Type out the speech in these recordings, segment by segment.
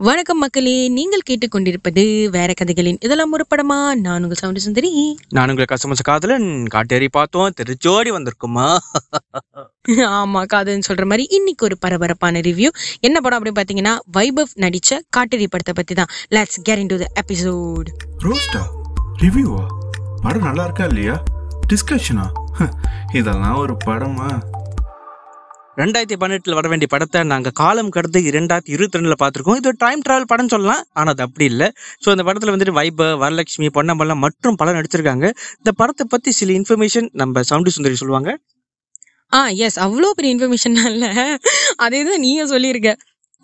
வணக்கம் மக்களே நீங்கள் கேட்டுக்கொண்டிருப்பது வேற கதைகளின் இதெல்லாம் ஒரு படமா? நான் உங்கள் சவுண்டு சுந்தரி. நான் உங்களை கசமச காதலன் காட்டேரி பார்த்தோம் திருச்சோடி வந்திருக்குமா? ஆமா காதுன்னு சொல்ற மாதிரி இன்னைக்கு ஒரு பரபரப்பான ரிவ்யூ என்ன படம் அப்படின்னு பாத்தீங்கன்னா வைபவ் நடிச்ச காட்டேரி படத்தை பத்தி தான் let's get into the episode ரோஸ்டா ரிவ்யூவா படம் நல்லா இருக்கா இல்லையா? டிஸ்கஷனா இதெல்லாம் ஒரு படமா? ரெண்டாயிரத்தி பன்னெண்டில் வர வேண்டிய படத்தை நாங்கள் காலம் கடந்து இரண்டாயிரத்தி இருபத்தி ரெண்டில் பார்த்துருக்கோம். இது டைம் ட்ராவல் படம் சொல்லலாம். ஆனால் அது அப்படி இல்லை. ஸோ இந்த படத்தில் வந்துட்டு வைப வரலட்சுமி பொன்னம்பலம் மற்றும் பலர் நடிச்சிருக்காங்க. இந்த படத்தை பற்றி சில இன்ஃபர்மேஷன் நம்ம சவுண்டு சுந்தரி சொல்லுவாங்க. ஆ எஸ் அவ்வளோ பெரிய இன்ஃபர்மேஷன் இல்லை. அதே தான் நீங்க சொல்லியிருக்க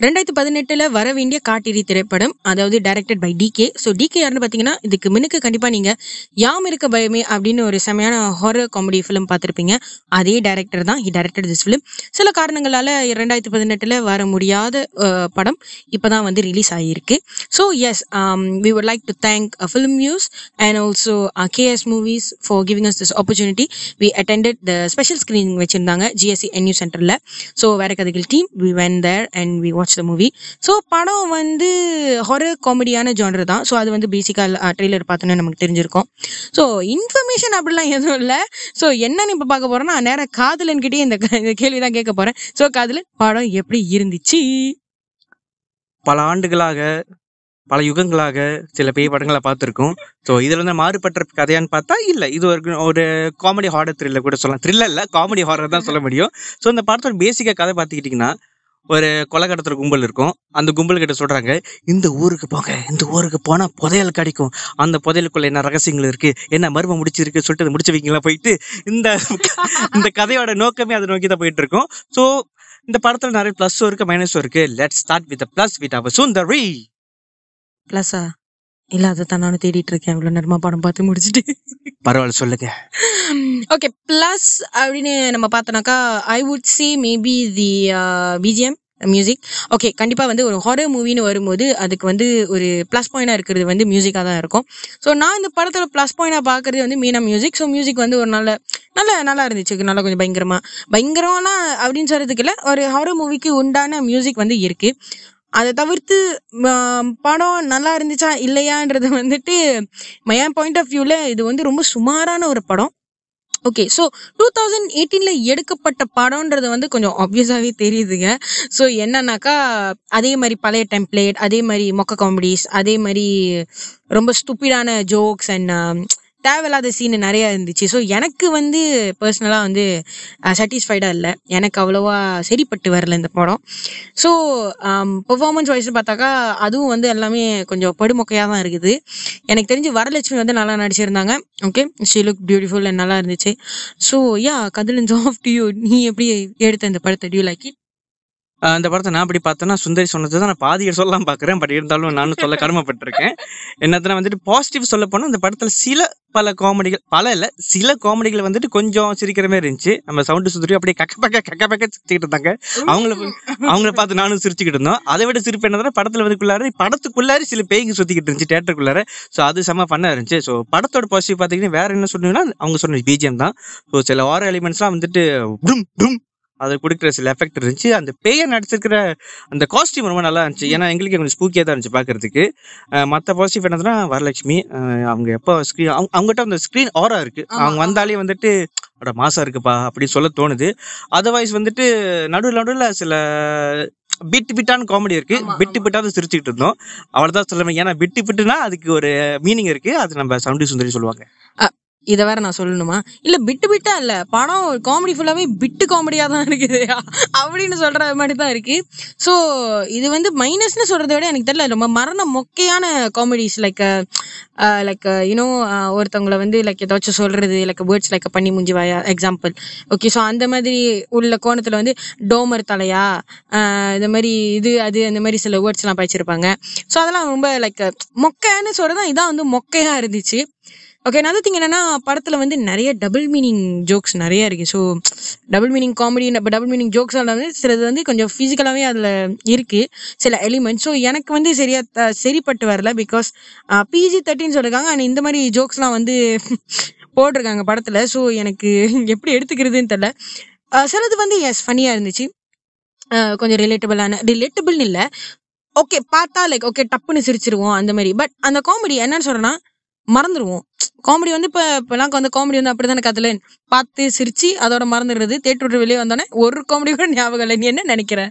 ரெண்டாயிரத்தி பதினெட்டுல வர வேண்டிய காட்டிரி திரைப்படம் அதாவது directed by D K so DK யாருன்னு பார்த்தீங்கன்னா இதுக்கு முன்னுக்கு கண்டிப்பா நீங்க யாம் இருக்க பயமே அப்படின்னு ஒரு செமையான ஹாரர் காமெடி ஃபிலிம் பார்த்துருப்பீங்க அதே டைரக்டர் தான் ஹி டைரக்டட் திஸ் ஃபிலிம் சில காரணங்களால ரெண்டாயிரத்தி பதினெட்டுல வர முடியாத படம் இப்போதான் வந்து ரிலீஸ் ஆகியிருக்கு so yes we would like to thank film news and also KS movies for giving us this opportunity we attended the special screening வச்சிருந்தாங்க ஜிஎஸ்சி என்யூ சென்டரில் ஸோ வேற கதைகள் team we went there and we watch the movie so படம் வந்து horror காமெடியான genre தான். So அது வந்து பேசிக்காக ட்ரெய்லர் பார்த்தோன்னே நமக்கு தெரிஞ்சிருக்கும். ஸோ இன்ஃபர்மேஷன் அப்படிலாம் எதுவும் இல்லை. ஸோ என்னன்னு இப்போ பார்க்க போறோம்னா நேரம் காதலன்கிட்டயே இந்த இந்த கேள்வி தான் கேட்க போறேன். ஸோ காதலன் படம் எப்படி இருந்துச்சு? பல ஆண்டுகளாக பல யுகங்களாக சில பேய் படங்களை பார்த்துருக்கோம். ஸோ இதுல வந்து மாறுபட்ட கதையான்னு பார்த்தா இல்லை. இது ஒரு ஒரு காமெடி ஹாரர் த்ரில்லர் கூட சொல்லலாம். த்ரில்லர் இல்லை காமெடி ஹாரர் தான் சொல்ல முடியும். ஸோ இந்த படத்தோட பேசிக்காக கதை பார்த்துக்கிட்டிங்கன்னா ஒரு கொலை கடத்துற கும்பல் இருக்கும். அந்த கும்பல் கிட்ட சொல்றாங்க இந்த ஊருக்கு போங்க. இந்த ஊருக்கு போனா புதையல் கிடைக்கும். அந்த புதையலுக்குள்ள என்ன ரகசியங்கள் இருக்கு? என்ன மர்மம் முடிச்சிருக்கு? சொல்லிட்டு அதை முடிச்சு வைங்களா போயிட்டு இந்த இந்த கதையோட நோக்கமே அதை நோக்கி தான் போயிட்டு இருக்கும் ஸோ இந்த படத்துல நிறைய ப்ளஸும் இருக்கு மைனஸும் இருக்கு. Let start with plus with அவர் சுந்தரி ப்ளஸ்ஸா இல்லை அதை தான் நானும் தேடிட்டு இருக்கேன் இவ்வளோ நேரமா படம் பார்த்து முடிச்சுட்டு. பரவாயில்ல சொல்லுங்க. ஓகே ப்ளஸ் அப்படின்னு நம்ம பார்த்தோம்னாக்கா I would see maybe the BGM music okay கண்டிப்பாக வந்து ஒரு ஹாரர் மூவின்னு வரும்போது அதுக்கு வந்து ஒரு ப்ளஸ் பாயிண்டாக இருக்கிறது வந்து மியூசிக்காக தான் இருக்கும். ஸோ நான் இந்த படத்தில் ப்ளஸ் பாயிண்டாக பார்க்கறது வந்து மீனா மியூசிக் ஸோ மியூசிக் வந்து ஒரு நல்ல நல்ல நல்லா இருந்துச்சு. நல்லா கொஞ்சம் பயங்கரமா. பயங்கரம்னா அப்படின்னு சொல்றதுக்கு இல்லை ஒரு ஹாரர் மூவிக்கு உண்டான மியூசிக் வந்து இருக்கு. அதை தவிர்த்து படம் நல்லா இருந்துச்சா இல்லையான்றது வந்துட்டு என் பாயிண்ட் ஆஃப் வியூவில் இது வந்து ரொம்ப சுமாரான ஒரு படம். ஓகே ஸோ டூ தௌசண்ட் எயிட்டீனில் எடுக்கப்பட்ட படம்ன்றது வந்து கொஞ்சம் ஆப்வியஸாகவே தெரியுதுங்க. ஸோ என்னன்னாக்கா அதே மாதிரி பழைய டெம்ப்ளேட் அதே மாதிரி மொக்க காமெடிஸ் அதே மாதிரி ரொம்ப ஸ்டூப்பிடான ஜோக்ஸ் அண்ட் தேவையில்லாத சீன் நிறைய இருந்துச்சு. ஸோ எனக்கு வந்து பர்சனலாக வந்து சாட்டிஸ்ஃபைடாக இல்லை. எனக்கு அவ்வளோவா சரிப்பட்டு வரல இந்த படம். ஸோ பெர்ஃபார்மன்ஸ் வைஸ் பார்த்தாக்கா அதுவும் வந்து எல்லாமே கொஞ்சம் படுமொக்கையாக தான் இருக்குது. எனக்கு தெரிஞ்சு வரலட்சுமி வந்து நல்லா நடிச்சிருந்தாங்க. ஓகே ஷி லுக் பியூட்டிஃபுல் நல்லா இருந்துச்சு. ஸோ யா கதிலன் ஆஃப் டு யூ நீ எப்படி எடுத்த இந்த படத்தை? டியூ லைக் இட் இந்த படத்தை நான் அப்படி பார்த்தேன்னா சுந்தரி சொன்னது தான் நான் பாதியை சொல்லலாம் பார்க்குறேன். பட் இருந்தாலும் நானும் சொல்ல கடமைப்பட்டிருக்கேன். என்னதுன்னா வந்துட்டு பாசிட்டிவ் சொல்ல போனால் இந்த படத்தில் சில பல காமெடிகள் பல இல்லை சில காமெடிகள் வந்துட்டு கொஞ்சம் சிரிக்கிற மாதிரி இருந்துச்சு. நம்ம சவுண்டு சுந்தரி அப்படியே கக்க பக்க கக்க பக்க சிரிச்சுக்கிட்டு இருந்தாங்க. அவங்கள அவங்கள பார்த்து நானும் சிரிச்சுக்கிட்டு இருந்தோம். அதை விட சிரிப்பு என்னதுன்னா படத்துல வந்துக்குள்ளார படத்துக்குள்ளார சில பேய்ங்க சுத்திக்கிட்டு இருந்துச்சு தேட்டருக்குள்ளார ஸோ அது செம்ம பண்ண இருந்துச்சு. ஸோ படத்தோட பாசிட்டிவ் பார்த்தீங்கன்னா வேற என்ன சொன்னீங்கன்னா அவங்க சொன்ன பிஜிஎம் தான். ஸோ சில ஆர எலிமெண்ட்ஸ்லாம் வந்துட்டு டும் டும் அது கொடுக்குற சில எஃபெக்ட் இருந்துச்சு. அந்த பேயை நடிச்சிருக்கிற அந்த காஸ்டியூம் ரொம்ப நல்லா இருந்துச்சு. ஏன்னா எங்களுக்கு கொஞ்சம் ஸ்பூக்கியாக தான் இருந்துச்சு பார்க்கறதுக்கு மற்ற பாசிட்டிவ் என்னதுன்னா வரலட்சுமி அவங்க எப்போ ஸ்க்ரீன் அவங்க அவங்ககிட்ட அந்த ஸ்க்ரீன் ஆரா இருக்கு. அவங்க வந்தாலே வந்துட்டு அட மாசா இருக்குப்பா அப்படின்னு சொல்ல தோணுது. அதர்வைஸ் வந்துட்டு நடுவில் நடுவில் சில பிட்டு பிட்டான காமெடி இருக்கு. பிட்டு. பிட்டாவது சிரிச்சுக்கிட்டு இருந்தோம். அவ்வளவுதான் சொல்ல ஏன்னா பிட்டு பிட்டுனா அதுக்கு ஒரு மீனிங் இருக்கு. அது நம்ம சவுண்டி சுந்தரி சொல்லுவாங்க. இதை வேற நான் சொல்லணுமா? இல்ல பிட்டு பிட்டா இல்ல படம் காமெடி ஃபுல்லாவே பிட்டு காமெடியா தான் இருக்குது அப்படின்னு சொல்ற மாதிரி தான் இருக்கு. ஸோ இது வந்து மைனஸ்னு சொல்றதை விட எனக்கு தெரியல ரொம்ப மரண மொக்கையான comedies like like you know ஒருத்தவங்களை வந்து லைக் ஏதாச்சும் சொல்றது லைக் வேர்ட்ஸ் லைக் பண்ணி முஞ்சி வாயா எக்ஸாம்பிள் ஓகே ஸோ அந்த மாதிரி உள்ள கோணத்துல வந்து டோமர் தலையா? இந்த மாதிரி இது அது அந்த மாதிரி சில வேர்ட்ஸ்லாம் படிச்சிருப்பாங்க. ஸோ அதெல்லாம் ரொம்ப லைக் மொக்கைன்னு சொல்றதா இதான் வந்து மொக்கையா இருந்துச்சு. ஓகே நான் திங் என்னன்னா படத்துல வந்து நிறைய டபுள் மீனிங் ஜோக்ஸ் நிறைய இருக்கு. So double meaning comedy double meaning jokes வந்து சிலது வந்து கொஞ்சம் ஃபிசிக்கலாகவே அதில் இருக்கு சில எலிமெண்ட்ஸ் ஸோ எனக்கு வந்து சரியா த- சரிப்பட்டு வரல பிகாஸ் பிஜி தேர்ட்டின்னு சொல்லிருக்காங்க. அண்ட் இந்த மாதிரி ஜோக்ஸ்லாம் வந்து போட்டிருக்காங்க படத்தில். ஸோ எனக்கு எப்படி எடுத்துக்கிறதுன்னு தெரில சிலது வந்து எஸ் ஃபனியாக இருந்துச்சு. கொஞ்சம் ரிலேட்டபிளான ரிலேட்டபிள்னு இல்லை. ஓகே பார்த்தா லைக் ஓகே டப்புன்னு சிரிச்சிருவோம் அந்த மாதிரி. பட் அந்த காமெடி என்னன்னு சொல்கிறேன்னா மறந்துடுவோம் காமெடி வந்து இப்ப இப்பெல்லாம் வந்து காமெடி வந்து அப்படிதானே கத்துல பார்த்து சிரிச்சு அதோட மறந்துடுறது தேட்டர் விட்டு வெளியே வந்தோடனே ஒரு காமெடி கூட ஞாபகம் இல்லை. நீ என்ன நினைக்கிற?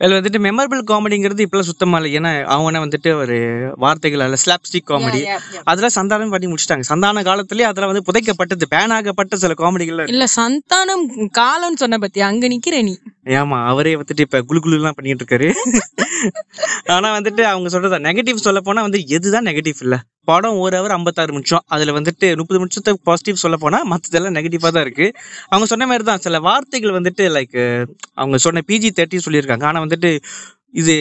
அதுல வந்துட்டு மெமரபிள் காமெடிங்கிறது இப்பெல்லாம் சுத்தமா இல்லை. ஏன்னா அவங்க வந்துட்டு ஒரு வார்த்தைகள் அல்ல ஸ்லாப்ஸ்டிக் காமெடி அதெல்லாம் சந்தானம் பண்ணி முடிச்சிட்டாங்க. சந்தான காலத்திலேயே அதெல்லாம் வந்து புதைக்கப்பட்டது பேன் ஆகப்பட்ட சில காமெடிகள் இல்ல சந்தானம் காலம்னு சொன்ன பத்தி அங்க நிக்கிற நீ. ஏமா அவரே வந்துட்டு இப்ப எல்லாம் பண்ணிட்டு இருக்காரு. ஆனா வந்துட்டு அவங்க சொல்றதா நெகட்டிவ் சொல்ல போனா வந்து எதுதான் நெகட்டிவ் இல்ல. படம் ஒரு ஹவர் ஐம்பத்தாறு நிமிஷம். அதுல வந்துட்டு முப்பது நிமிஷத்தை பாசிட்டிவ் சொல்ல போனா மத்ததெல்லாம் நெகட்டிவா தான் இருக்கு. அவங்க சொன்ன மாதிரி தான் சில வார்த்தைகள் வந்துட்டு லைக் அவங்க சொன்ன பிஜி தேர்ட்டி சொல்லியிருக்காங்க. ஆனா வந்துட்டு இது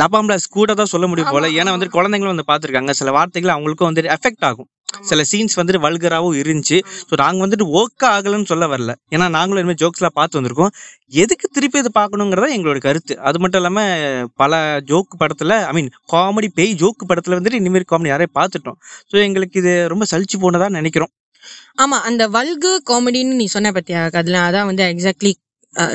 லபாம்லாஸ் கூட தான் சொல்ல முடியும் போல. ஏன்னா வந்துட்டு குழந்தைங்களும் வந்து பார்த்துருக்காங்க. சில வார்த்தைகள் அவங்களுக்கும் வந்துட்டு எஃபெக்ட் ஆகும். சில சீன்ஸ் வந்துட்டு வல்கராவும் இருந்துச்சு. ஸோ நாங்க வந்துட்டு ஓக்க ஆகலன்னு சொல்ல வரல. ஏன்னா நாங்களும் இனிமேல் ஜோக்ஸ்லாம் பார்த்து வந்திருக்கோம். எதுக்கு திருப்பி இது பார்க்கணுங்கிறத எங்களோட கருத்து. அது மட்டும் இல்லாம பல ஜோக்கு படத்துல ஐ மீன் காமெடி பேய் ஜோக்கு படத்துல வந்துட்டு இனிமேல் காமெடி யாரையும் பார்த்துட்டோம். ஸோ எங்களுக்கு இது ரொம்ப சலிச்சு போனதா நினைக்கிறோம். ஆமா அந்த வல்கு காமெடின்னு நீ சொன்ன பத்தியா அதுல அதான் வந்து எக்ஸாக்ட்லி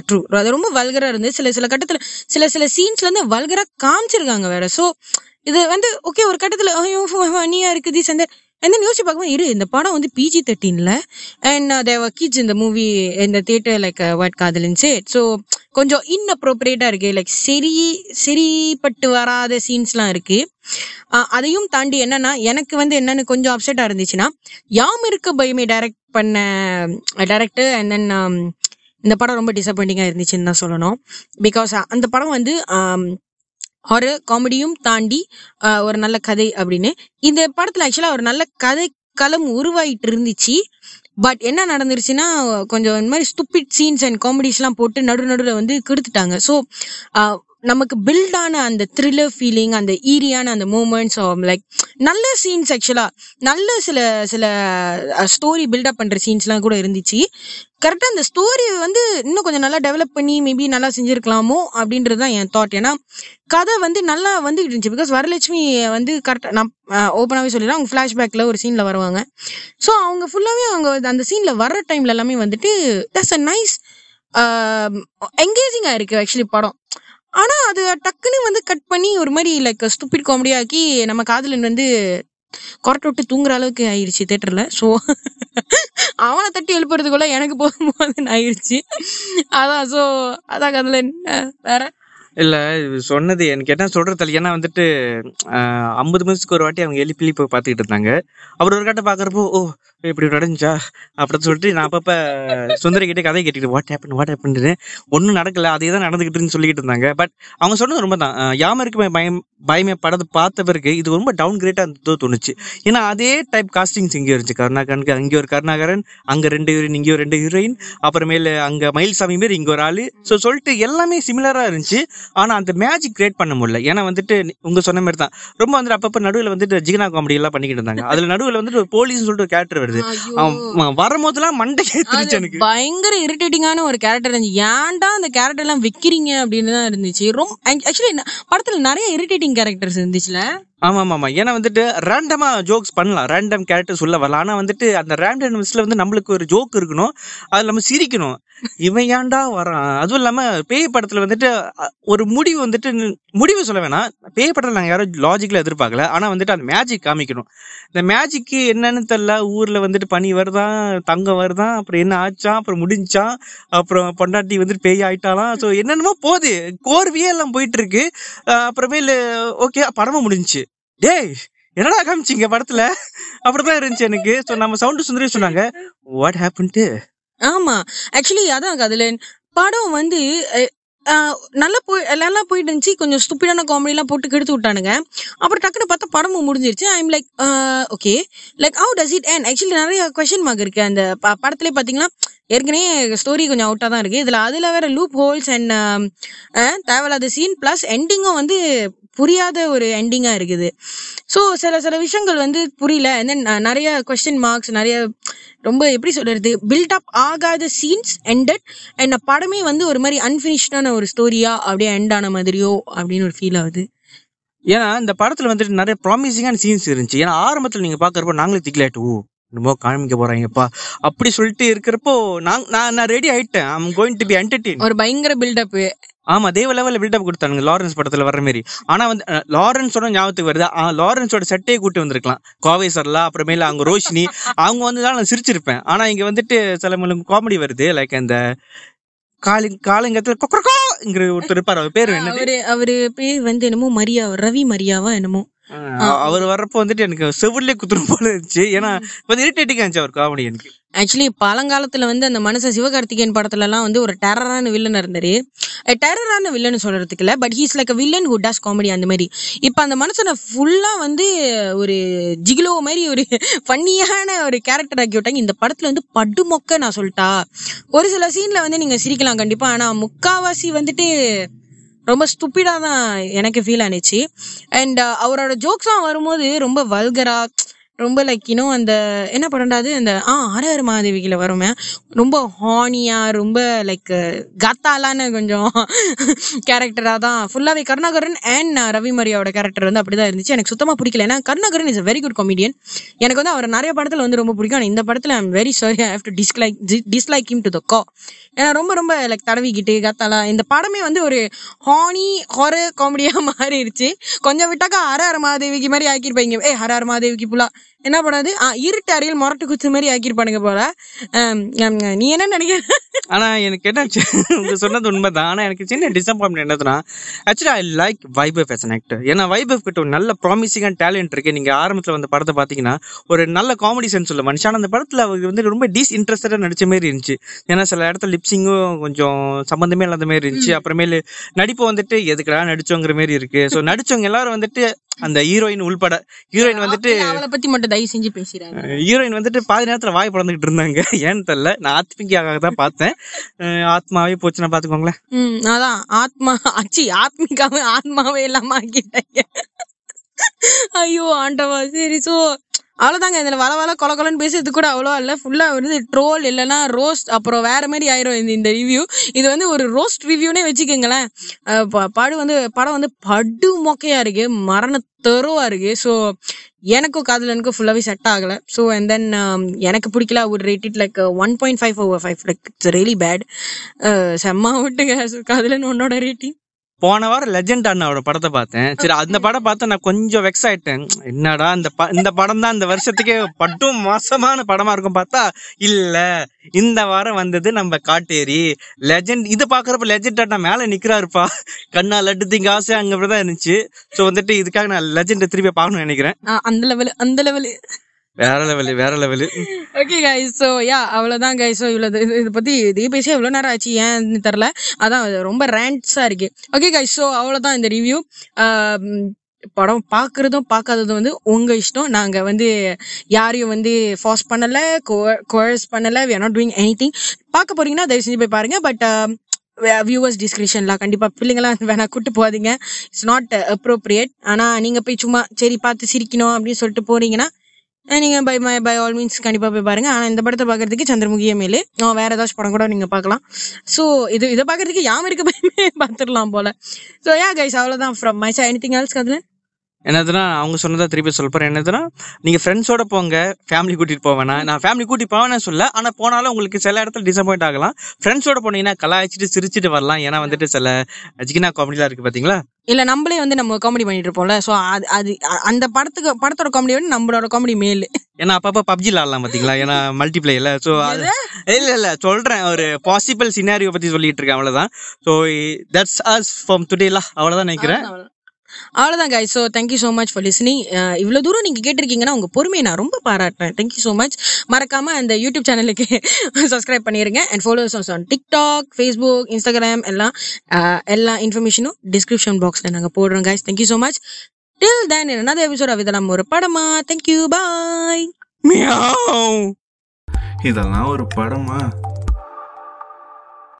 ட்ரூ அது ரொம்ப வல்கரா இருந்து சில சில கட்டத்துல சில சில சீன்ஸ்ல இருந்து வல்கரா காமிச்சிருக்காங்க வேற. சோ இது வந்து ஓகே ஒரு கட்டத்துல ஐயோ நீயா இருக்குது சந்தர் and then யோசிச்சு பார்க்கும்போது இரு இந்த படம் வந்து பிஜி தேர்ட்டீன்ல அண்ட் தேவ கிட்ஸ் இந்த மூவி இந்த தியேட்டர் லைக் வாட் காதலின் சேட் ஸோ கொஞ்சம் இன்அப்ரோப்ரியேட்டாக இருக்கு. லைக் சரி சரிப்பட்டு வராத சீன்ஸ்லாம் இருக்கு. அதையும் தாண்டி என்னன்னா எனக்கு வந்து என்னன்னு கொஞ்சம் அப்செட்டாக இருந்துச்சுன்னா யாம் இருக்க பயமே டைரக்ட் பண்ண டைரக்டர் அண்ட் தென் இந்த படம் ரொம்ப டிசப்பாயிண்டிங்காக இருந்துச்சுன்னு தான் சொல்லணும். பிகாஸ் அந்த படம் வந்து ஒரு காமெடியும் தாண்டி ஒரு நல்ல கதை அப்படின்னு. இந்த படத்தில் ஆக்சுவலாக ஒரு நல்ல கதை களம் உருவாயிட்டு இருந்துச்சு பட் என்ன நடந்துருச்சுன்னா கொஞ்சம் இந்த மாதிரி ஸ்டூபிட் சீன்ஸ் அண்ட் காமெடிஸ்லாம் போட்டு நடு நடுவில் வந்து கெடுத்துட்டாங்க. ஸோ நமக்கு பில்டான அந்த த்ரில்லர் ஃபீலிங் அந்த ஈரியான அந்த மூமெண்ட்ஸ் லைக் நல்ல சீன்ஸ் ஆக்சுவலாக நல்ல சில சில ஸ்டோரி பில்டப் பண்ணுற சீன்ஸ்லாம் கூட இருந்துச்சு. கரெக்டாக அந்த ஸ்டோரி வந்து இன்னும் கொஞ்சம் நல்லா டெவலப் பண்ணி மேபி நல்லா செஞ்சுருக்கலாமோ அப்படின்றது தான் என் தாட் ஏன்னா கதை வந்து நல்லா வந்துகிட்டு இருந்துச்சு. பிகாஸ் வரலட்சுமி வந்து கரெக்டாக நான் ஓப்பனாகவே சொல்லிடுறேன். அவங்க ஃப்ளாஷ்பேக்கில் ஒரு சீனில் வருவாங்க. ஸோ அவங்க ஃபுல்லாகவே அவங்க அந்த சீனில் வர்ற டைமில் எல்லாமே வந்துட்டு தட்ஸ் அ நைஸ் என்கேஜிங்காக இருக்குது ஆக்சுவலி படம். ஆனா அது டக்குன்னு வந்து கட் பண்ணி ஒரு மாதிரி லைக் ஸ்டூபிட் காமெடியாக்கி நம்ம காதலன் வந்து கொரட்டை விட்டு தூங்குற அளவுக்கு ஆயிடுச்சு தேட்டர்ல ஸோ அவனை தட்டி எழுப்புறதுக்குள்ள எனக்கு போதும் ஆயிடுச்சு அதான் ஸோ அதான் காதலன் வேற? இல்ல இது சொன்னது எனக்கு என்ன சொல்றது ஏன்னா வந்துட்டு ஐம்பது நிமிஷத்துக்கு ஒரு வாட்டி அவங்க எழுப்பி போய் பார்த்துக்கிட்டு இருந்தாங்க. அவர் ஒரு கட்ட பாக்குறப்போ ஓ இப்படி நடந்துச்சா? அப்படின்னு சொல்லிட்டு நான் அப்பப்ப சுந்தரி கிட்ட கதை கேட்டுக்கிட்டு வாட் ஹேப்பன் வாட் ஹேப்பன் ஒன்றும் நடக்கல. அதே தான் நடந்துகிட்டுன்னு சொல்லிக்கிட்டு இருந்தாங்க. பட் அவங்க சொன்னது ரொம்ப தான் யாமருக்கு பயம் பயமே படத்தை பார்த்த பிறகு இது ரொம்ப டவுன் கிரேட்டா இருந்ததோ தோணுச்சு. ஏன்னா அதே டைப் காஸ்டிங்ஸ் இங்கே இருந்துச்சு. கருணாகரனுக்கு அங்கே ஒரு கருணாகரன் அங்க ரெண்டு ஹீரோயின் இங்கே ஒரு ரெண்டு ஹீரோயின் அப்புறமேல அங்க மயில்சாமி மாரி இங்க ஒரு ஆளு. ஸோ சொல்லிட்டு எல்லாமே சிமிலரா இருந்துச்சு. ஆனா அந்த மேஜிக் கிரியேட் பண்ண முடியல. ஏன்னா வந்துட்டு உங்க சொன்ன மாதிரி தான். ரொம்ப வந்துட்டு அப்பப்ப நடுவில் வந்துட்டு ஜிகனா காமெடி எல்லாம் பண்ணிக்கிட்டு இருந்தாங்க. அதுல நடுவில் வந்துட்டு ஒரு போலீஸ் சொல்லிட்டு ஒரு கேரக்டர் வருது. வரும்போதெல்லாம் மண்டை கேத்துருச்சு எனக்கு. பயங்கர இரிட்டேட்டிங்கான ஒரு கேரக்டர் இருந்துச்சு ஏன்டா அந்த கேரக்டர் எல்லாம் வைக்கிறீங்க அப்படின்னு தான் இருந்துச்சு. ரொம்ப ஆக்சுவலி படத்துல நிறைய இரிட்டேட்டிங் கேரக்டர்ஸ் இருந்துச்சுல. ஆமா ஆமா ஏன்னா வந்துட்டு ரேண்டமா ஜோக்ஸ் பண்ணலாம். ரேண்டம் கேரக்டர்ஸ் சொல்ல வரலாம். ஆனா வந்துட்டு அந்த ரேண்டம்ஸ்ல வந்து நம்மளுக்கு ஒரு ஜோக் இருக்கணும். அது நம்ம சிரிக்கணும். இவன் ஏன்டா வரான்? அதுவும் இல்லாம பேய் படத்துல வந்துட்டு ஒரு முடிவு வந்துட்டு முடிவு சொல்ல வேணாம். பேய் படத்துல நாங்க யாரும் லாஜிக்ல எதிர்பார்க்கல. ஆனா வந்துட்டு அந்த மேஜிக் காமிக்கணும். இந்த மேஜிக்கு என்னன்னு தெரியல. ஊர்ல வந்துட்டு பனி வருதான் தங்கம் வருதான் அப்புறம் என்ன ஆச்சான் அப்புறம் முடிஞ்சான் அப்புறம் பொண்டாட்டி வந்துட்டு பேய் ஆயிட்டாலாம் ஸோ என்னென்னமோ போகுது. கோர்வையே எல்லாம் போயிட்டு இருக்கு. அஹ் அப்புறமேலு ஓகே படமும் முடிஞ்சுச்சு. டேய் என்னடா காமிச்சிங்க படத்துல? அப்படிதான் இருந்துச்சு எனக்கு. ஸோ நம்ம சவுண்டு சுந்தரி சொன்னாங்க வாட் ஹேப்பன்ட்டு ஆமா. ஆக்சுவலி அதான் கதிலன். படம் வந்து நல்லா போய் நல்லா போயிட்டு இருந்துச்சு. கொஞ்சம் ஸ்டூப்பிடான காமெடிலாம் போட்டு கெடுத்து விட்டானுங்க. அப்புறம் டக்குன்னு பார்த்தா படமும் முடிஞ்சிருச்சு. I'm like okay like how does it and actually நிறைய கொஷின் மார்க் இருக்கு. அந்த ப- படத்திலே பாத்தீங்கன்னா ஏற்கனவே ஸ்டோரி கொஞ்சம் அவுட்டாக தான் இருக்குது இதில் அதில் வேற லூப் ஹோல்ஸ் அண்ட் தேவையில்லாத சீன் ப்ளஸ் எண்டிங்கும் வந்து புரியாத ஒரு எண்டிங்கா இருக்குது. ஸோ சில சில விஷயங்கள் வந்து புரியல. And then அஹ், நிறைய கொஸ்டின் மார்க்ஸ் நிறைய ரொம்ப எப்படி சொல்றது? பில்ட் அப் ஆகாத சீன்ஸ் எண்டட் அண்ட் படமே வந்து ஒரு மாதிரி அன்பினிஷ்டான ஒரு ஸ்டோரியா அப்படியே எண்ட் ஆன மாதிரியோ அப்படின்னு ஒரு ஃபீல் ஆகுது. ஏன்னா இந்த படத்துல வந்துட்டு நிறைய ப்ராமிசிங்கான சீன்ஸ் இருந்துச்சு. ஏன்னா ஆரம்பத்துல நீங்க பாக்குறப்போ நாங்களே திக்கலாட்டு ஓ என்னமோ காமிக்க போறாங்கப்பா. அப்படி சொல்லிட்டு இருக்கிறப்போ நான் நான் நான் ரெடி ஆயிட்டேன். I'm going to be entertain ஒரு பயங்கர பில்டப் ஆமா தேவ லெவல்ல பில்டப் கொடுத்தானுங்க லாரன்ஸ் படத்துல வர்ற மாதிரி ஆனா வந்து லாரன்ஸோட ஞாபகத்துக்கு வருது லாரன்ஸோட செட்டையை கூட்டு வந்திருக்கலாம். கோவை சர்லா அப்புறமேல அங்க ரோஷினி அவங்க வந்து நான் சிரிச்சிருப்பேன். ஆனா இங்க வந்துட்டு சில காமெடி வருது லைக் அந்த காலி காலங்கத்துல கொக்கரக்கோங்கிற ஒருத்தர் இருப்பார் அவர் பேர் என்னது? அவரு அவரு பேர் வந்து என்னமோ மரியா ரவி மரியாவா என்னமோ. அவர் வர்றப்போ வந்துட்டு எனக்கு செவிலே குத்துரும் போல இருந்துச்சு. ஏன்னா கொஞ்சம் இரிட்டேட்டிங்கா இருந்துச்சு அவர் காமெடி எனக்கு. ஆக்சுவலி பழங்காலத்துல வந்து அந்த மனுஷன் சிவகார்த்திகேயன் படத்துல எல்லாம் வந்து ஒரு டெரரான வில்லன் இருந்தாரு. டெரரான வில்லன் சொல்றதுக்கு இல்ல but he's like villain who does comedy அந்த மாதிரி. இப்ப அந்த மனுஷனை ஃபுல்லா வந்து ஒரு ஜிகிலோ மாதிரி ஒரு ஃபன்னியான ஒரு கேரக்டர் ஆக்கி விட்டாங்க. இந்த படத்துல வந்து படுமொக்க நான் சொல்லிட்டா. ஒரு சில சீன்ல வந்து நீங்க சிரிக்கலாம் கண்டிப்பா ஆனா முக்காவாசி வந்துட்டு ரொம்ப ஸ்டூப்பிடாக தான் எனக்கு ஃபீல் ஆனிச்சு. அண்ட் அவரோட ஜோக்ஸ்லாம் வரும்போது ரொம்ப வல்கரா ரொம்ப லைக் இன்னும் அந்த என்ன பண்ணாது அந்த ஆ அரஹர் மகாதேவிக்கில வருமே. ரொம்ப ஹானியா ரொம்ப லைக் கத்தாலான கொஞ்சம் கேரக்டராக தான். ஃபுல்லாகவே கருணாகரன் அண்ட் uh, ரவி மரியாவோட கேரக்டர் வந்து அப்படி தான் இருந்துச்சு. எனக்கு சுத்தமாக பிடிக்கல. ஏன்னா Karunakaran is a very good comedian எனக்கு வந்து அவர் நிறைய படத்தில் வந்து ரொம்ப பிடிக்கும். ஆனால் இந்த படத்தில் I'm very sorry I have to dislike dislike him to the கா ஏன்னா ரொம்ப ரொம்ப லைக் தடவிக்கிட்டு கத்தாலா. இந்த படமே வந்து ஒரு ஹானி ஹொர காமெடியாக மாறிடுச்சு. கொஞ்சம் விட்டாக்கா ஹர ஹர மாதேவிக்கு மாதிரி ஆக்கியிருப்பாங்க. ஏ ஹர ஹர மாதேவிக்கு புலா. என்ன பண்ணாது ஆ இருட்டு அறையில் முரட்டு குச்சி மாதிரி ஆக்கியிருப்பானுங்க போல. நீ என்ன நினைக்கிற? ஆனா எனக்கு என்ன உங்க சொன்னது உண்மைதான். ஆனா எனக்கு சின்ன டிசப்பாயின்மெண்ட் என்னதுன்னா actually I like Vaibhav as an actor ஏன்னா வைபவ் கிட்ட ஒரு நல்ல ப்ராமிசிங்கான டேலண்ட் இருக்கு. நீங்க ஆரம்பத்துல வந்த படத்தை பாத்தீங்கன்னா ஒரு நல்ல காமெடி சென்ஸ் உள்ள மனுஷன். அந்த படத்துல அவர் வந்து ரொம்ப டிஸ் இன்ட்ரெஸ்டடா நடிச்ச மாதிரி இருந்துச்சு. ஏன்னா சில இடத்துல லிப் லிப்சிங்கும் கொஞ்சம் சம்பந்தமே இல்லாத மாதிரி இருந்துச்சு. அப்புறமேலு நடிப்பு வந்துட்டு எதுக்குடா நடிச்சோங்கிற மாதிரி இருக்கு. சோ நடிச்சவங்க எல்லாரும் வந்துட்டு அந்த ஹீரோயின் உள்பட ஹீரோயின் வந்துட்டு அவளை பத்தி மட்டும் தயவு செஞ்சு பேசிடுறாங்க ஹீரோயின் வந்துட்டு பாதி நேரத்துல வாய் பிறந்துகிட்டு இருந்தாங்க. ஏன்னு தெரியல. நான் ஆத்மிக்காக தான் பார்த்தேன். ஆத்மாவே போச்சுன்னா பாத்துக்கோங்களேன் அதான். ஆத்மா அச்சி ஆத்மிகாவே ஆத்மாவே இல்லாம ஆக்கிட்டாங்க. ஐயோ ஆண்டவா சரி சோ அவ்வளவுதாங்க. இதுல வள வள கொல கொலன்னு பேசுறது கூட அவ்வளோ இல்ல. ஃபுல்லா வந்து ட்ரோல் இல்லைன்னா ரோஸ்ட் அப்புறம் வேற மாதிரி ஆயிரும் இந்த இந்த ரிவ்யூ இது வந்து ஒரு ரோஸ்ட் ரிவ்யூனே வச்சுக்கோங்களேன். ப- படம் வந்து படம் வந்து படு மொக்கையா இருக்கு மரண தெருவா இருக்கு. ஸோ எனக்கும் காதலனுக்கும் ஃபுல்லாவே செட் ஆகல. ஸோ அண்ட் தென் எனக்கு பிடிக்கல. ஒரு rate it like one point five over five like it's really bad செம்ம விட்டுங்க. காதலன் உன்னோட ரேட்டிங் போன வாரம் லெஜெண்ட் அண்ணாவோட படத்தை பார்த்தேன். சரி அந்த படம் பார்த்து நான் கொஞ்சம் வெக்ஸ் ஆயிட்டேன். என்னடா இந்த ப- இந்த படம் தான் இந்த வருஷத்துக்கே பட்டும் மோசமான படமா இருக்கும் பார்த்தா இல்ல. இந்த வாரம் வந்தது நம்ம காட்டேரி. லெஜெண்ட் இது பாக்குறப்ப லெஜெண்ட் அண்ணா மேல நிக்கிறாருப்பா. கண்ணா லட்டு திங்க ஆசை அங்க அப்படிதான் இருந்துச்சு. சோ வந்துட்டு இதுக்காக நான் லெஜெண்ட் திருப்பி பார்க்கணும்னு நினைக்கிறேன். அந்த லெவல் அந்த லெவல் வேற லெவலு வேற level okay guys so yeah அவ்வளோதான் கைஸ் ஸோ இவ்வளோ இது இதை பற்றி இதே பேசி எவ்வளோ நேரம் ஆச்சு ஏன்னு தெரில அதான் ரொம்ப ரேண்ட்ஸாக இருக்கு. ஓகே கைஸ் ஸோ அவ்வளோதான் இந்த ரிவ்யூ படம் பார்க்குறதும் பார்க்காததும் வந்து உங்கள் இஷ்டம். நாங்கள் வந்து யாரையும் வந்து ஃபாஸ் பண்ணலை கோர்ஸ் பண்ணலை. We are not doing anything பார்க்க போகிறீங்கன்னா தயவு செஞ்சு போய் பாருங்கள் பட் வியூவர்ஸ் டிஸ்கிரிப்ஷன்லாம் கண்டிப்பாக பிள்ளைங்களாம் வேணா கூட்டு போகாதீங்க. இட்ஸ் நாட் அப்ரோப்ரியேட் ஆனால் நீங்கள் போய் சும்மா சரி பார்த்து சிரிக்கணும் அப்படின்னு சொல்லிட்டு போகிறீங்கன்னா நீங்கள் நீங்க by my by all means கண்டிப்பா போய் பாருங்க. ஆனா இந்த படத்தை பார்க்குறதுக்கு சந்திரமுகிய மேலே. வேற ஏதாச்சும் படம் கூட நீங்க பார்க்கலாம் ஸோ இது இதை பார்க்குறதுக்கு யாம் இருக்க பயமே பார்த்துடலாம் போல. ஸோ யா கைஸ் அவ்வளோதான் from my side anything else கதுல என்னதுன்னா அவங்க சொன்னதா திருப்பி சொல்ல என்னதுன்னா நீங்க ஃப்ரெண்ட்ஸோட போங்க ஃபேமிலி கூட்டிட்டு போவேனா நான் ஃபேமிலி கூட்டி போவேன்னு சொல்ல ஆனா போனாலும் உங்களுக்கு சில இடத்துல டிசப்பாயிண்ட் ஆகலாம். ஃப்ரெண்ட்ஸோட போனீங்கன்னா கலாய்ச்சிட்டு சிரிச்சிட்டு வரலாம். ஏன்னா வந்துட்டு சில ஜிகினா காமெடிலாம் இருக்கு பாத்தீங்களா? இல்ல நம்மளே வந்து நம்ம காமெடி பண்ணிட்டு இருப்போம்ல. ஸோ அது அது அந்த படத்துக்கு படத்தோட காமெடி வந்து நம்மளோட காமெடி மேல். ஏன்னா அப்பப்ப பப்ஜி விளாடலாம் பாத்தீங்களா? ஏன்னா மல்டிப்ளேயர்ல சோ அது இல்ல இல்ல சொல்றேன். ஒரு பாசிபிள் சினாரியோ பத்தி சொல்லிட்டு இருக்கேன். அவ்வளவுதான். சோ தட்ஸ் அஸ் ஃப்ரம் டுடேலா அவ்வளவுதான் நினைக்கிறேன். அவ்வளோதான் guys. So thank you so much for listening இவ்வளோ தூரம் நீங்கள் கேட்டிருக்கீங்கன்னா உங்கள் பொறுமையை நான் ரொம்ப பாராட்டுறேன். தேங்க்யூ ஸோ மச் மறக்காம அந்த யூடியூப் சேனலுக்கு சப்ஸ்கிரைப் பண்ணிடுங்க and followers on TikTok Facebook Instagram எல்லாம் எல்லா இன்ஃபர்மேஷனும் டிஸ்கிரிப்ஷன் பாக்ஸில் நாங்கள் போடுறோம் guys thank you so much till then என்னது எபிசோட் அவிதலாம் ஒரு படமா? தேங்க்யூ பாய் இதெல்லாம் ஒரு படமா?